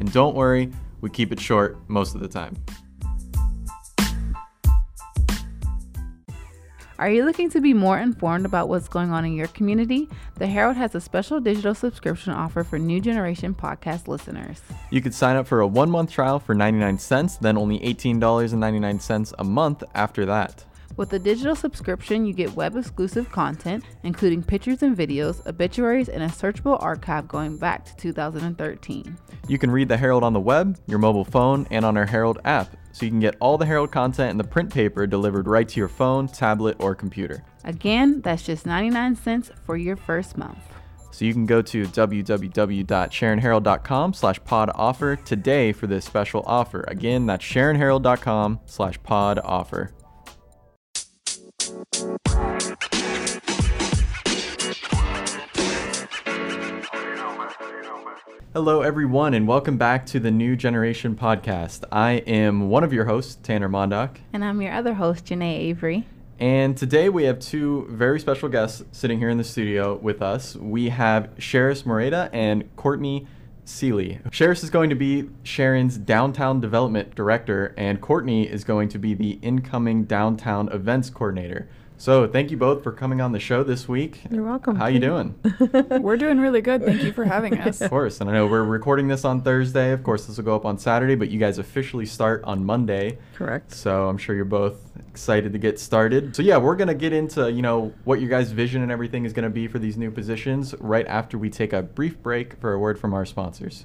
And don't worry, we keep it short most of the time. Are you looking to be more informed about what's going on in your community? The Herald has a special digital subscription offer for new generation podcast listeners. You could sign up for a one month trial for 99 cents, then only $18.99 a month after that. With the digital subscription, you get web exclusive content, including pictures and videos, obituaries, and a searchable archive going back to 2013. You can read the Herald on the web, your mobile phone, and on our Herald app, so you can get all the Herald content in the print paper delivered right to your phone, tablet, or computer. Again, that's just 99 cents for your first month. So you can go to www.sharonherald.com slash pod offer today for this special offer. Again, that's sharonherald.com slash pod offer. Hello, everyone, and welcome back to the New Generation Podcast. I am one of your hosts, Tanner Mondock. And I'm your other host, Janae Avery. And today we have two very special guests sitting here in the studio with us. We have Sheris Moreira and Courtney Seeley. Sheris is going to be Sharon's downtown development director, and Courtney is going to be the incoming downtown events coordinator. So thank you both for coming on the show this week. You're welcome. How you doing? We're doing really good. Thank you for having us. Of course, and I know we're recording this on Thursday. Of course, this will go up on Saturday, but you guys officially start on Monday. Correct. So I'm sure you're both excited to get started. So yeah, we're gonna get into you know what your guys' vision and everything is gonna be for these new positions right after we take a brief break for a word from our sponsors.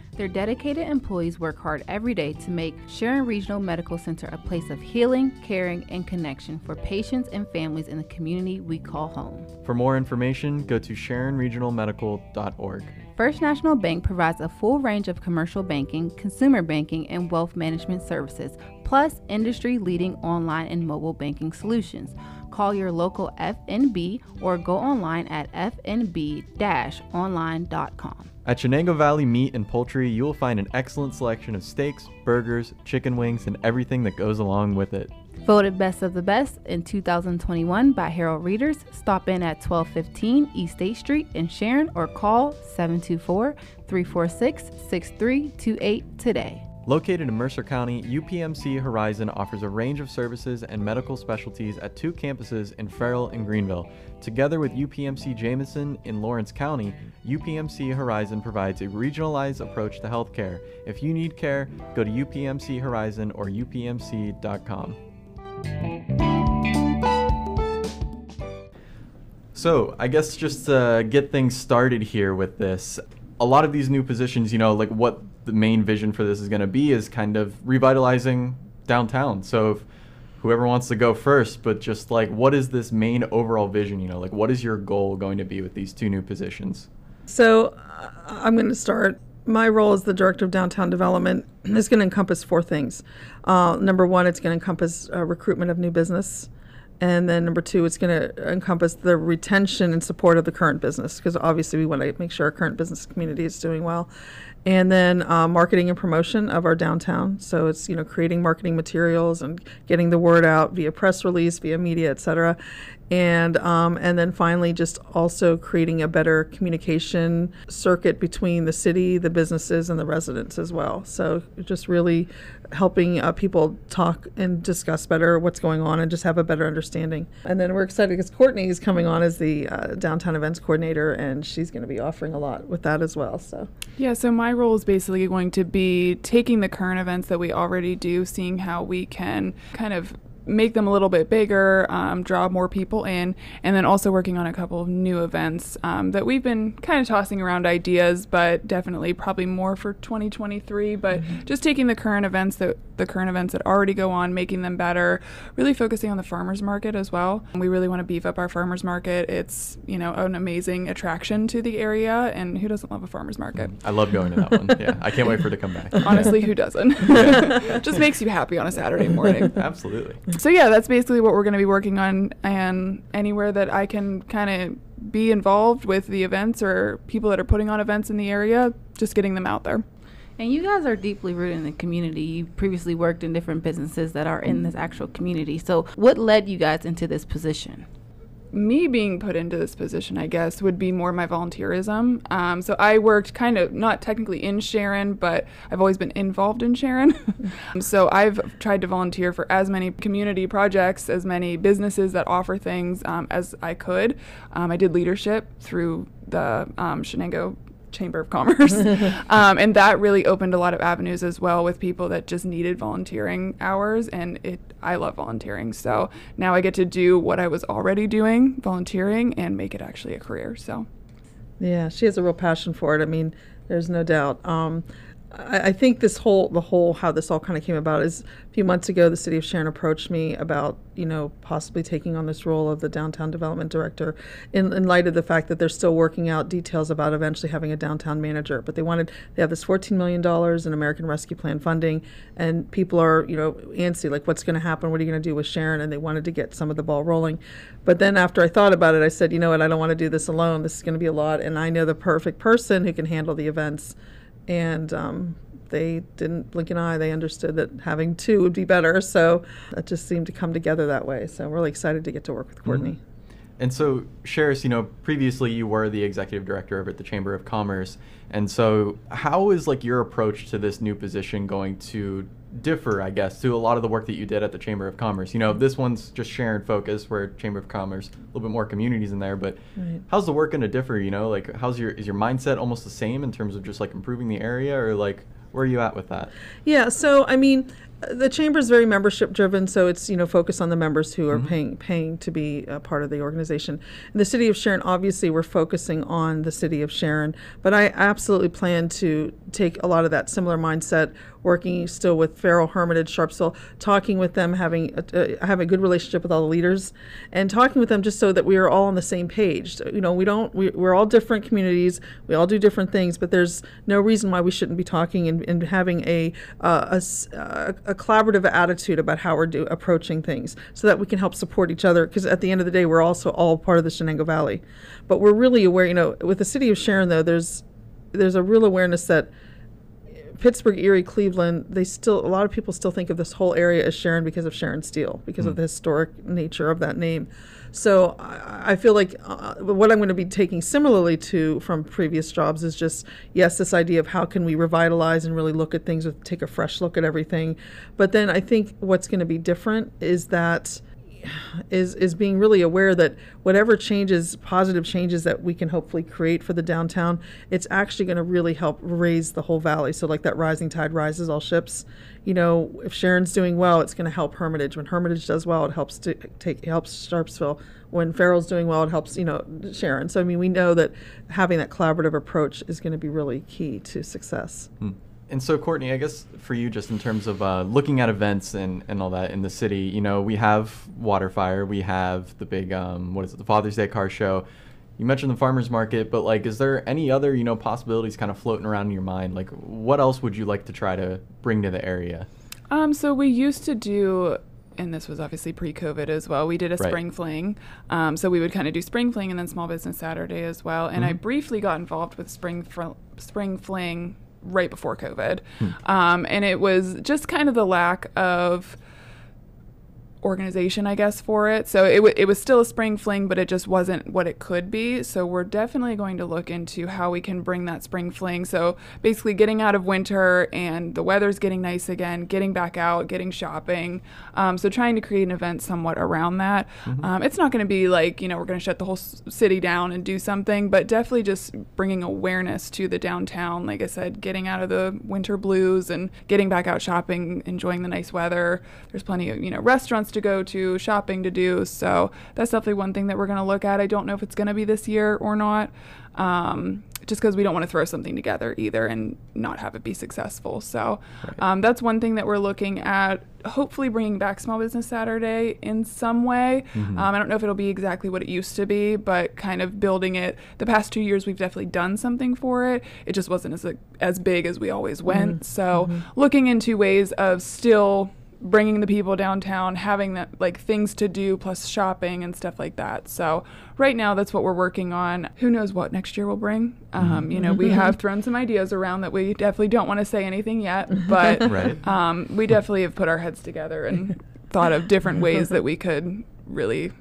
Their dedicated employees work hard every day to make Sharon Regional Medical Center a place of healing, caring, and connection for patients and families in the community we call home. For more information, go to sharonregionalmedical.org. First National Bank provides a full range of commercial banking, consumer banking, and wealth management services, plus industry leading online and mobile banking solutions. Call your local FNB or go online at fnb-online.com. At Shenango Valley Meat and Poultry, you will find an excellent selection of steaks, burgers, chicken wings, and everything that goes along with it. Voted Best of the Best in 2021 by Herald Readers, stop in at 1215 East State Street in Sharon or call 724 346 6328 today. Located in Mercer County, UPMC Horizon offers a range of services and medical specialties at two campuses in Farrell and Greenville. Together with UPMC Jameson in Lawrence County, UPMC Horizon provides a regionalized approach to healthcare. If you need care, go to UPMC Horizon or upmc.com. So, I guess just to get things started here with this, a lot of these new positions, you know, like what the main vision for this is going to be is kind of revitalizing downtown. So, if whoever wants to go first, but just like what is this main overall vision, you know, like what is your goal going to be with these two new positions? So uh, I'm going to start. My role as the director of downtown development is going to encompass four things. Uh, number one, it's going to encompass uh, recruitment of new business. And then number two, it's going to encompass the retention and support of the current business because obviously we want to make sure our current business community is doing well. And then uh, marketing and promotion of our downtown. So it's you know creating marketing materials and getting the word out via press release, via media, et cetera. And um, and then finally just also creating a better communication circuit between the city, the businesses, and the residents as well. So just really helping uh, people talk and discuss better what's going on and just have a better understanding. And then we're excited because Courtney is coming on as the uh, downtown events coordinator, and she's going to be offering a lot with that as well. So Yeah, so my role is basically going to be taking the current events that we already do, seeing how we can kind of make them a little bit bigger, um, draw more people in, and then also working on a couple of new events um, that we've been kind of tossing around ideas, but definitely probably more for 2023. But just taking the current events that the current events that already go on, making them better, really focusing on the farmers market as well. We really want to beef up our farmers market. It's you know an amazing attraction to the area, and who doesn't love a farmers market? I love going to that one. Yeah, I can't wait for it to come back. Honestly, who doesn't? Just makes you happy on a Saturday morning. Absolutely. So yeah, that's basically what we're going to be working on, and anywhere that I can kind of be involved with the events or people that are putting on events in the area, just getting them out there. And you guys are deeply rooted in the community. You previously worked in different businesses that are in mm. this actual community. So, what led you guys into this position? Me being put into this position, I guess, would be more my volunteerism. Um, so I worked kind of not technically in Sharon, but I've always been involved in Sharon. so I've tried to volunteer for as many community projects, as many businesses that offer things um, as I could. Um, I did leadership through the um, Shenango Chamber of Commerce. um, and that really opened a lot of avenues as well with people that just needed volunteering hours. And it, I love volunteering. So now I get to do what I was already doing, volunteering, and make it actually a career. So Yeah, she has a real passion for it. I mean, there's no doubt. Um, I, think this whole, the whole, how this all kind of came about is a few months ago, the city of Sharon approached me about, you know, possibly taking on this role of the downtown development director in, in light of the fact that they're still working out details about eventually having a downtown manager. But they wanted, they have this $14 million in American Rescue Plan funding, and people are, you know, antsy, like, what's going to happen? What are you going to do with Sharon? And they wanted to get some of the ball rolling. But then after I thought about it, I said, you know what, I don't want to do this alone. This is going to be a lot, and I know the perfect person who can handle the events and um, they didn't blink an eye. They understood that having two would be better. So that just seemed to come together that way. So I'm really excited to get to work with Courtney. And so, Sheris, you know, previously you were the executive director over at the Chamber of Commerce. And so, how is like your approach to this new position going to differ, I guess, to a lot of the work that you did at the Chamber of Commerce? You know, this one's just Sharon focus, where Chamber of Commerce, a little bit more communities in there. But Right. how's the work going to differ? You know, like how's your is your mindset almost the same in terms of just like improving the area, or like where are you at with that? Yeah, so I mean, the chamber is very membership driven, so it's you know focused on the members who are paying paying to be a part of the organization. In the city of Sharon, obviously, we're focusing on the city of Sharon, but I absolutely plan to take a lot of that similar mindset, working still with Farrell, Hermitage, Sharpsville, talking with them, having a, uh, having a good relationship with all the leaders, and talking with them just so that we are all on the same page. You know, we don't we, we're all different communities, we all do different things, but there's no reason why we shouldn't be talking and, and having a, uh, a uh, a collaborative attitude about how we're do, approaching things, so that we can help support each other. Because at the end of the day, we're also all part of the Shenango Valley, but we're really aware. You know, with the city of Sharon, though, there's there's a real awareness that Pittsburgh, Erie, Cleveland, they still a lot of people still think of this whole area as Sharon because of Sharon Steel, because of mm. the historic nature of that name. So I, I feel like uh, what I'm going to be taking similarly to from previous jobs is just yes, this idea of how can we revitalize and really look at things with take a fresh look at everything. But then I think what's going to be different is that is is being really aware that whatever changes, positive changes that we can hopefully create for the downtown, it's actually going to really help raise the whole valley. So like that rising tide rises all ships. You know, if Sharon's doing well, it's going to help Hermitage. When Hermitage does well, it helps to take helps Sharpsville. When Farrell's doing well, it helps you know Sharon. So I mean, we know that having that collaborative approach is going to be really key to success. Hmm. And so, Courtney, I guess for you, just in terms of uh, looking at events and, and all that in the city, you know, we have Waterfire, we have the big, um, what is it, the Father's Day car show. You mentioned the farmers market, but like, is there any other, you know, possibilities kind of floating around in your mind? Like, what else would you like to try to bring to the area? Um, so we used to do, and this was obviously pre-COVID as well. We did a Right. spring fling, um, so we would kind of do spring fling and then Small Business Saturday as well. And I Mhm. briefly got involved with spring fr- spring fling right before COVID, Hmm. um, and it was just kind of the lack of organization, I guess, for it. So it, w- it was still a spring fling, but it just wasn't what it could be. So we're definitely going to look into how we can bring that spring fling. So basically, getting out of winter and the weather's getting nice again, getting back out, getting shopping. Um, so trying to create an event somewhat around that. Um, it's not going to be like, you know, we're going to shut the whole s- city down and do something, but definitely just bringing awareness to the downtown. Like I said, getting out of the winter blues and getting back out shopping, enjoying the nice weather. There's plenty of, you know, restaurants to go to, shopping to do. So that's definitely one thing that we're going to look at. I don't know if it's going to be this year or not. Um, just because we don't want to throw something together either and not have it be successful. So um, that's one thing that we're looking at. Hopefully, bringing back Small Business Saturday in some way. Um, I don't know if it'll be exactly what it used to be, but kind of building it. The past two years, we've definitely done something for it. It just wasn't as as big as we always went. So, looking into ways of still bringing the people downtown, having that like things to do plus shopping and stuff like that. So right now that's what we're working on. Who knows what next year will bring? Um, you know, we have thrown some ideas around that we definitely don't want to say anything yet, but Right. um, we definitely have put our heads together and thought of different ways that we could really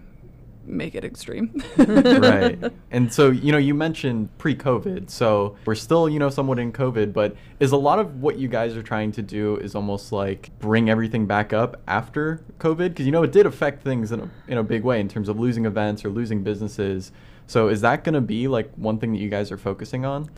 make it extreme. right. And so, you know, you mentioned pre-COVID. So we're still, you know, somewhat in COVID, but is a lot of what you guys are trying to do is almost like bring everything back up after COVID? Because you know it did affect things in a, in a big way in terms of losing events or losing businesses. So is that going to be like one thing that you guys are focusing on?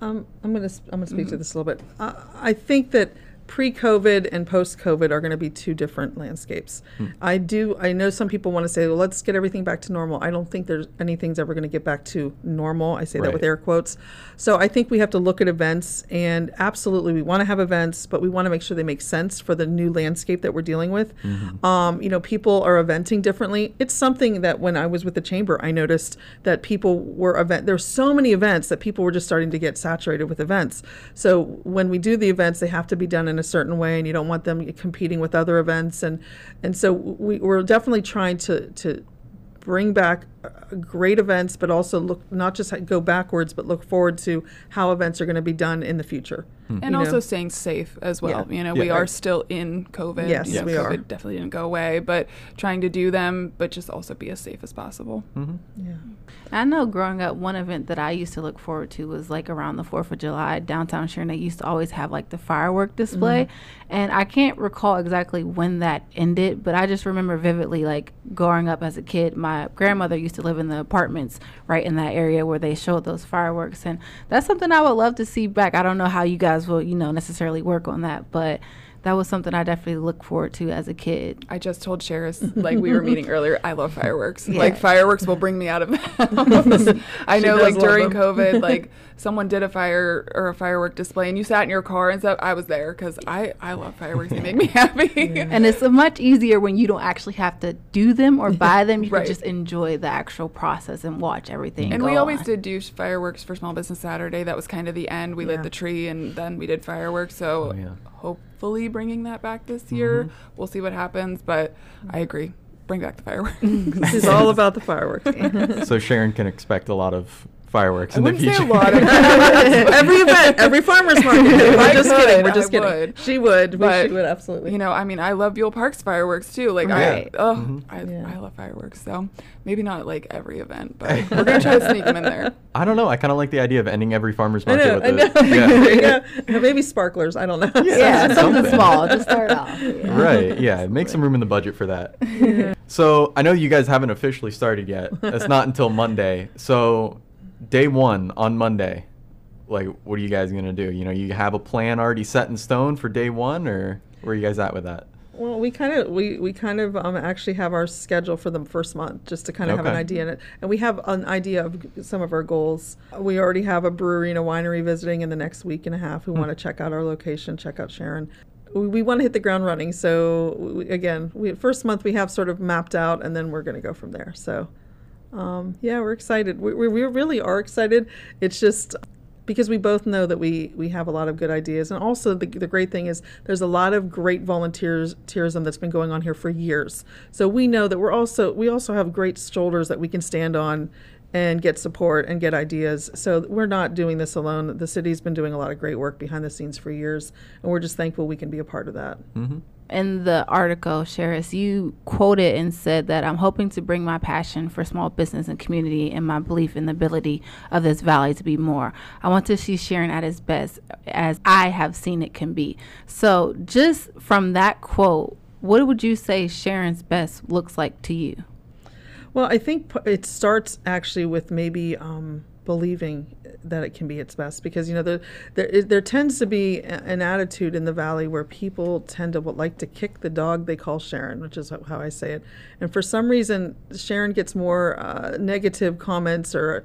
Um, I'm going to I'm going to speak to this a little bit. I, I think that pre-COVID and post-COVID are going to be two different landscapes. I do. I know some people want to say, "Well, let's get everything back to normal." I don't think there's anything's ever going to get back to normal. I say that with air quotes. So I think we have to look at events, and absolutely, we want to have events, but we want to make sure they make sense for the new landscape that we're dealing with. Um, you know, people are eventing differently. It's something that when I was with the chamber, I noticed that people were event. There's so many events that people were just starting to get saturated with events. So when we do the events, they have to be done in a certain way, and you don't want them competing with other events. And and so we, we're definitely trying to to bring back great events, but also look not just go backwards, but look forward to how events are going to be done in the future. Hmm. and you also know? staying safe as well. Yeah. You know, Yeah. we are still in COVID. Yes, you know, we COVID are. definitely didn't go away, but trying to do them, but just also be as safe as possible. Mm-hmm. Yeah. I know growing up, one event that I used to look forward to was like around the 4th of July, downtown Sharon. They used to always have like the firework display. Mm-hmm. And I can't recall exactly when that ended, but I just remember vividly like growing up as a kid. My grandmother used to live in the apartments right in that area where they showed those fireworks. And that's something I would love to see back. I don't know how you guys will, you know, necessarily work on that, but that was something I definitely look forward to as a kid. I just told Sheris, like we were meeting earlier, I love fireworks. Yeah. Like fireworks will bring me out of the house. I know, like during. COVID, like someone did a fire or a firework display, and you sat in your car and stuff. I was there because I I love fireworks. They make me happy. And it's much easier when you don't actually have to do them or buy them. You Right. can just enjoy the actual process and watch everything. And go we always on. did do fireworks for Small Business Saturday. That was kind of the end. We Yeah. lit the tree and then we did fireworks. So Oh, yeah. hopefully bringing that back this mm-hmm. year. We'll see what happens. But I mm-hmm. agree. Bring back the fireworks. This is all about the fireworks. so Sharon can expect a lot of fireworks I in the wouldn't say a lot every event, every farmer's market. If We're I just could, kidding. We're just I kidding. would. She would. But, she would absolutely. You know, I mean, I love Buhl Park's fireworks too. Like, Right. I, oh, Mm-hmm. I, Yeah. I love fireworks. So maybe not like every event, but we're gonna try to sneak them in there. I don't know. I kind of like the idea of ending every farmer's I market know. with I know. it. Yeah. there you go. Maybe sparklers. I don't know. Yeah, Something. something small. Just start off. Yeah. right yeah make some room in the budget for that so i know you guys haven't officially started yet it's not until monday so day one on monday like what are you guys gonna do you know you have a plan already set in stone for day one or where are you guys at with that Well, we kind of we we kind of um, actually have our schedule for the first month just to kind of have an idea in it, and we have an idea of some of our goals. We already have a brewery and a winery visiting in the next week and a half. We want to check out our location, check out Sharon. We, we want to hit the ground running. So we, again, we first month we have sort of mapped out, and then we're going to go from there. So um, yeah, we're excited. We, we, we really are excited. It's just because we both know that we, we have a lot of good ideas. And also, the, the great thing is there's a lot of great volunteers tourism that's been going on here for years. So we know that we're also we also have great shoulders that we can stand on and get support and get ideas. So we're not doing this alone. The city's been doing a lot of great work behind the scenes for years, and we're just thankful we can be a part of that. mm-hmm. In the article, Sheris, you quoted and said that I'm hoping to bring my passion for small business and community and my belief in the ability of this valley to be more. I want to see Sharon at its best as I have seen it can be. So, just from that quote, what would you say Sharon's best looks like to you? Well, I think it starts actually with maybe um, believing that it can be its best because you know there there, there tends to be an attitude in the valley where people tend to like to kick the dog they call Sharon, which is how I say it, and for some reason Sharon gets more uh, negative comments or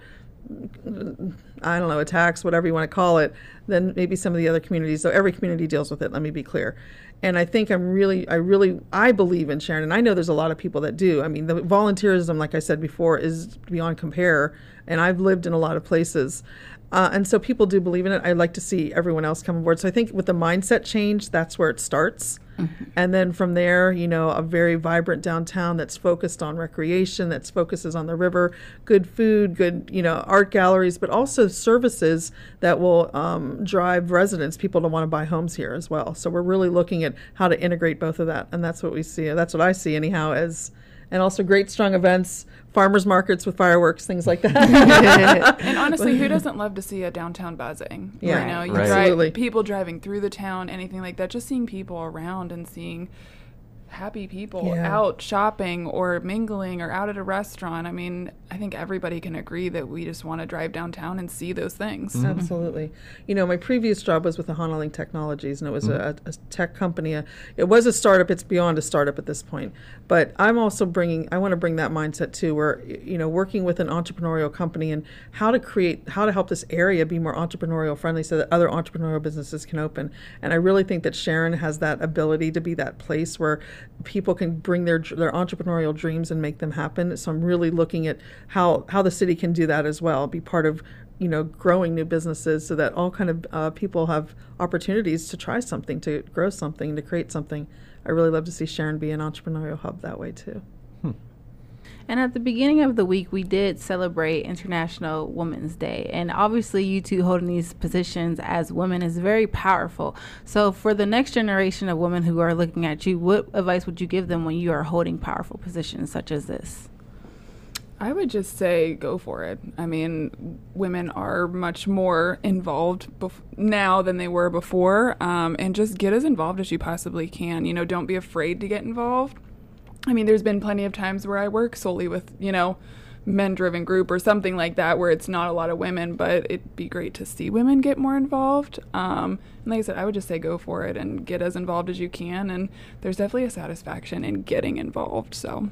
I don't know, attacks, whatever you want to call it, than maybe some of the other communities. So every community deals with it, let me be clear. And I think I'm really, I really, I believe in Sharon, and I know there's a lot of people that do. I mean, the volunteerism, like I said before, is beyond compare, and I've lived in a lot of places. Uh, and so people do believe in it. I'd like to see everyone else come aboard. So I think with the mindset change, that's where it starts. Mm-hmm. And then from there, you know, a very vibrant downtown that's focused on recreation, that focuses on the river, good food, good, you know, art galleries, but also services that will um, drive residents, people to want to buy homes here as well. So we're really looking at how to integrate both of that. And that's what we see. That's what I see, anyhow, as and also great strong events farmers markets with fireworks things like that and honestly who doesn't love to see a downtown buzzing yeah you know you right. drive Absolutely. people driving through the town anything like that just seeing people around and seeing happy people Yeah. out shopping or mingling or out at a restaurant i mean i think everybody can agree that we just want to drive downtown and see those things Absolutely. You know, my previous job was with the Honolink Technologies, and it was a, a tech company. Uh, It was a startup. It's beyond a startup at this point. But I'm also bringing. I want to bring that mindset too, where you know, working with an entrepreneurial company and how to create, how to help this area be more entrepreneurial friendly, so that other entrepreneurial businesses can open. And I really think that Sharon has that ability to be that place where people can bring their their entrepreneurial dreams and make them happen. So I'm really looking at how how the city can do that as well. Be part of you know growing new businesses so that all kind of uh, people have opportunities to try something to grow something to create something i really love to see sharon be an entrepreneurial hub that way too And at the beginning of the week, we did celebrate International Women's Day. And obviously, you two holding these positions as women is very powerful. So, for the next generation of women who are looking at you, what advice would you give them when you are holding powerful positions such as this? I would just say go for it. I mean, women are much more involved bef- now than they were before, um, and just get as involved as you possibly can. You know, don't be afraid to get involved. I mean, there's been plenty of times where I work solely with, you know, men driven group or something like that where it's not a lot of women, but it'd be great to see women get more involved. Um, and like I said, I would just say go for it and get as involved as you can. And there's definitely a satisfaction in getting involved. So.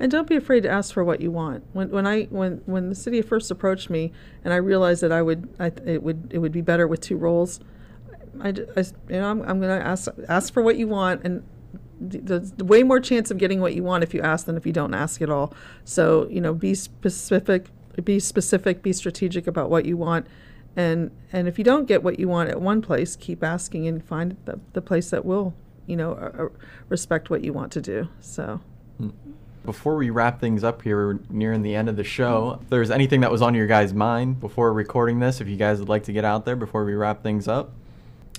and don't be afraid to ask for what you want when when i when when the city first approached me and i realized that i would I, it would it would be better with two roles i, I you know i'm, I'm going to ask ask for what you want and there's way more chance of getting what you want if you ask than if you don't ask at all so you know be specific be specific be strategic about what you want and and if you don't get what you want at one place keep asking and find the, the place that will you know respect what you want to do so hmm. Before we wrap things up here, we're nearing the end of the show. If there's anything that was on your guys' mind before recording this, if you guys would like to get out there before we wrap things up.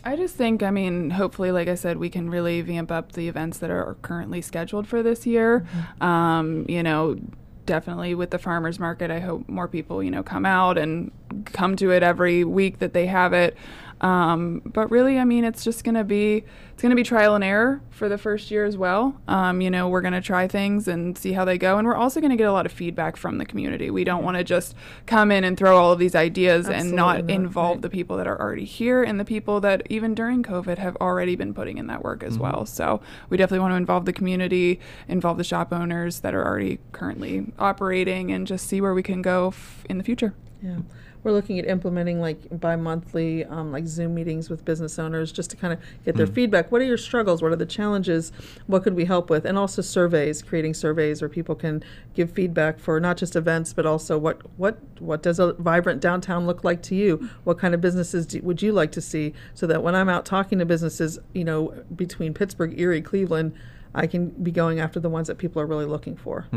I just think, I mean, hopefully, like I said, we can really vamp up the events that are currently scheduled for this year. Um, you know, definitely with the farmers market, I hope more people, you know, come out and come to it every week that they have it. Um, but really, I mean, it's just going to be it's going to be trial and error for the first year as well. Um, you know, we're going to try things and see how they go, and we're also going to get a lot of feedback from the community. We don't want to just come in and throw all of these ideas and not not, involve right. the people that are already here and the people that even during COVID have already been putting in that work as well. So we definitely want to involve the community, involve the shop owners that are already currently operating, and just see where we can go f- in the future. Yeah, we're looking at implementing like bi-monthly, um, like Zoom meetings with business owners, just to kind of get their feedback. What are your struggles? What are the challenges? What could we help with? And also surveys, creating surveys where people can give feedback for not just events, but also what what what does a vibrant downtown look like to you? What kind of businesses do, would you like to see? So that when I'm out talking to businesses, you know, between Pittsburgh, Erie, Cleveland, I can be going after the ones that people are really looking for.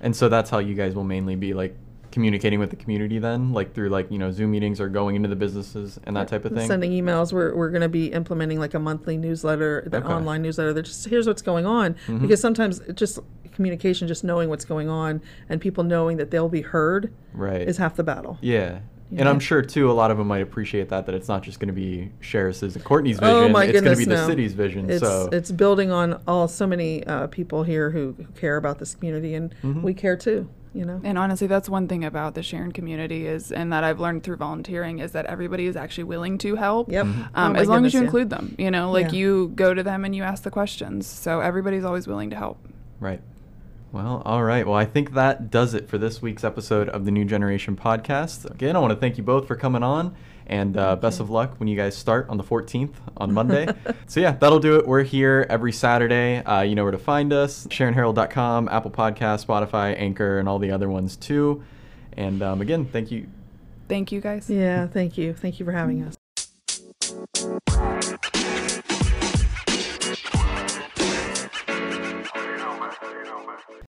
And so that's how you guys will mainly be like communicating with the community then, like through like you know Zoom meetings or going into the businesses and that type of thing. Sending emails. We're, we're going to be implementing like a monthly newsletter, the Okay. Mm-hmm. online newsletter that just here's what's going on. Because sometimes it just communication, just knowing what's going on and people knowing that they'll be heard right. is half the battle. yeah. And. I'm sure too, a lot of them might appreciate that that it's not just going to be Sheris's and Courtney's vision. Oh my it's going to be the city's vision. It's so it's building on all so many uh, people here who, who care about this community, and Mm-hmm. we care too. You know. And honestly, that's one thing about the Sharon community is, and that I've learned through volunteering, is that everybody is actually willing to help. Yep. Mm-hmm. Oh Um, my as long as goodness, you yeah. include them, you know, like Yeah. you go to them and you ask the questions. So everybody's always willing to help. Right. Well, all right. Well, I think that does it for this week's episode of the New Generation podcast. Again, I want to thank you both for coming on, and uh, best of luck when you guys start on the 14th on Monday. so yeah, that'll do it. We're here every Saturday. Uh, you know where to find us: SharonHerald.com, Apple Podcast, Spotify, Anchor, and all the other ones too. And um, again, thank you. Thank you guys. Yeah. Thank you. Thank you for having us.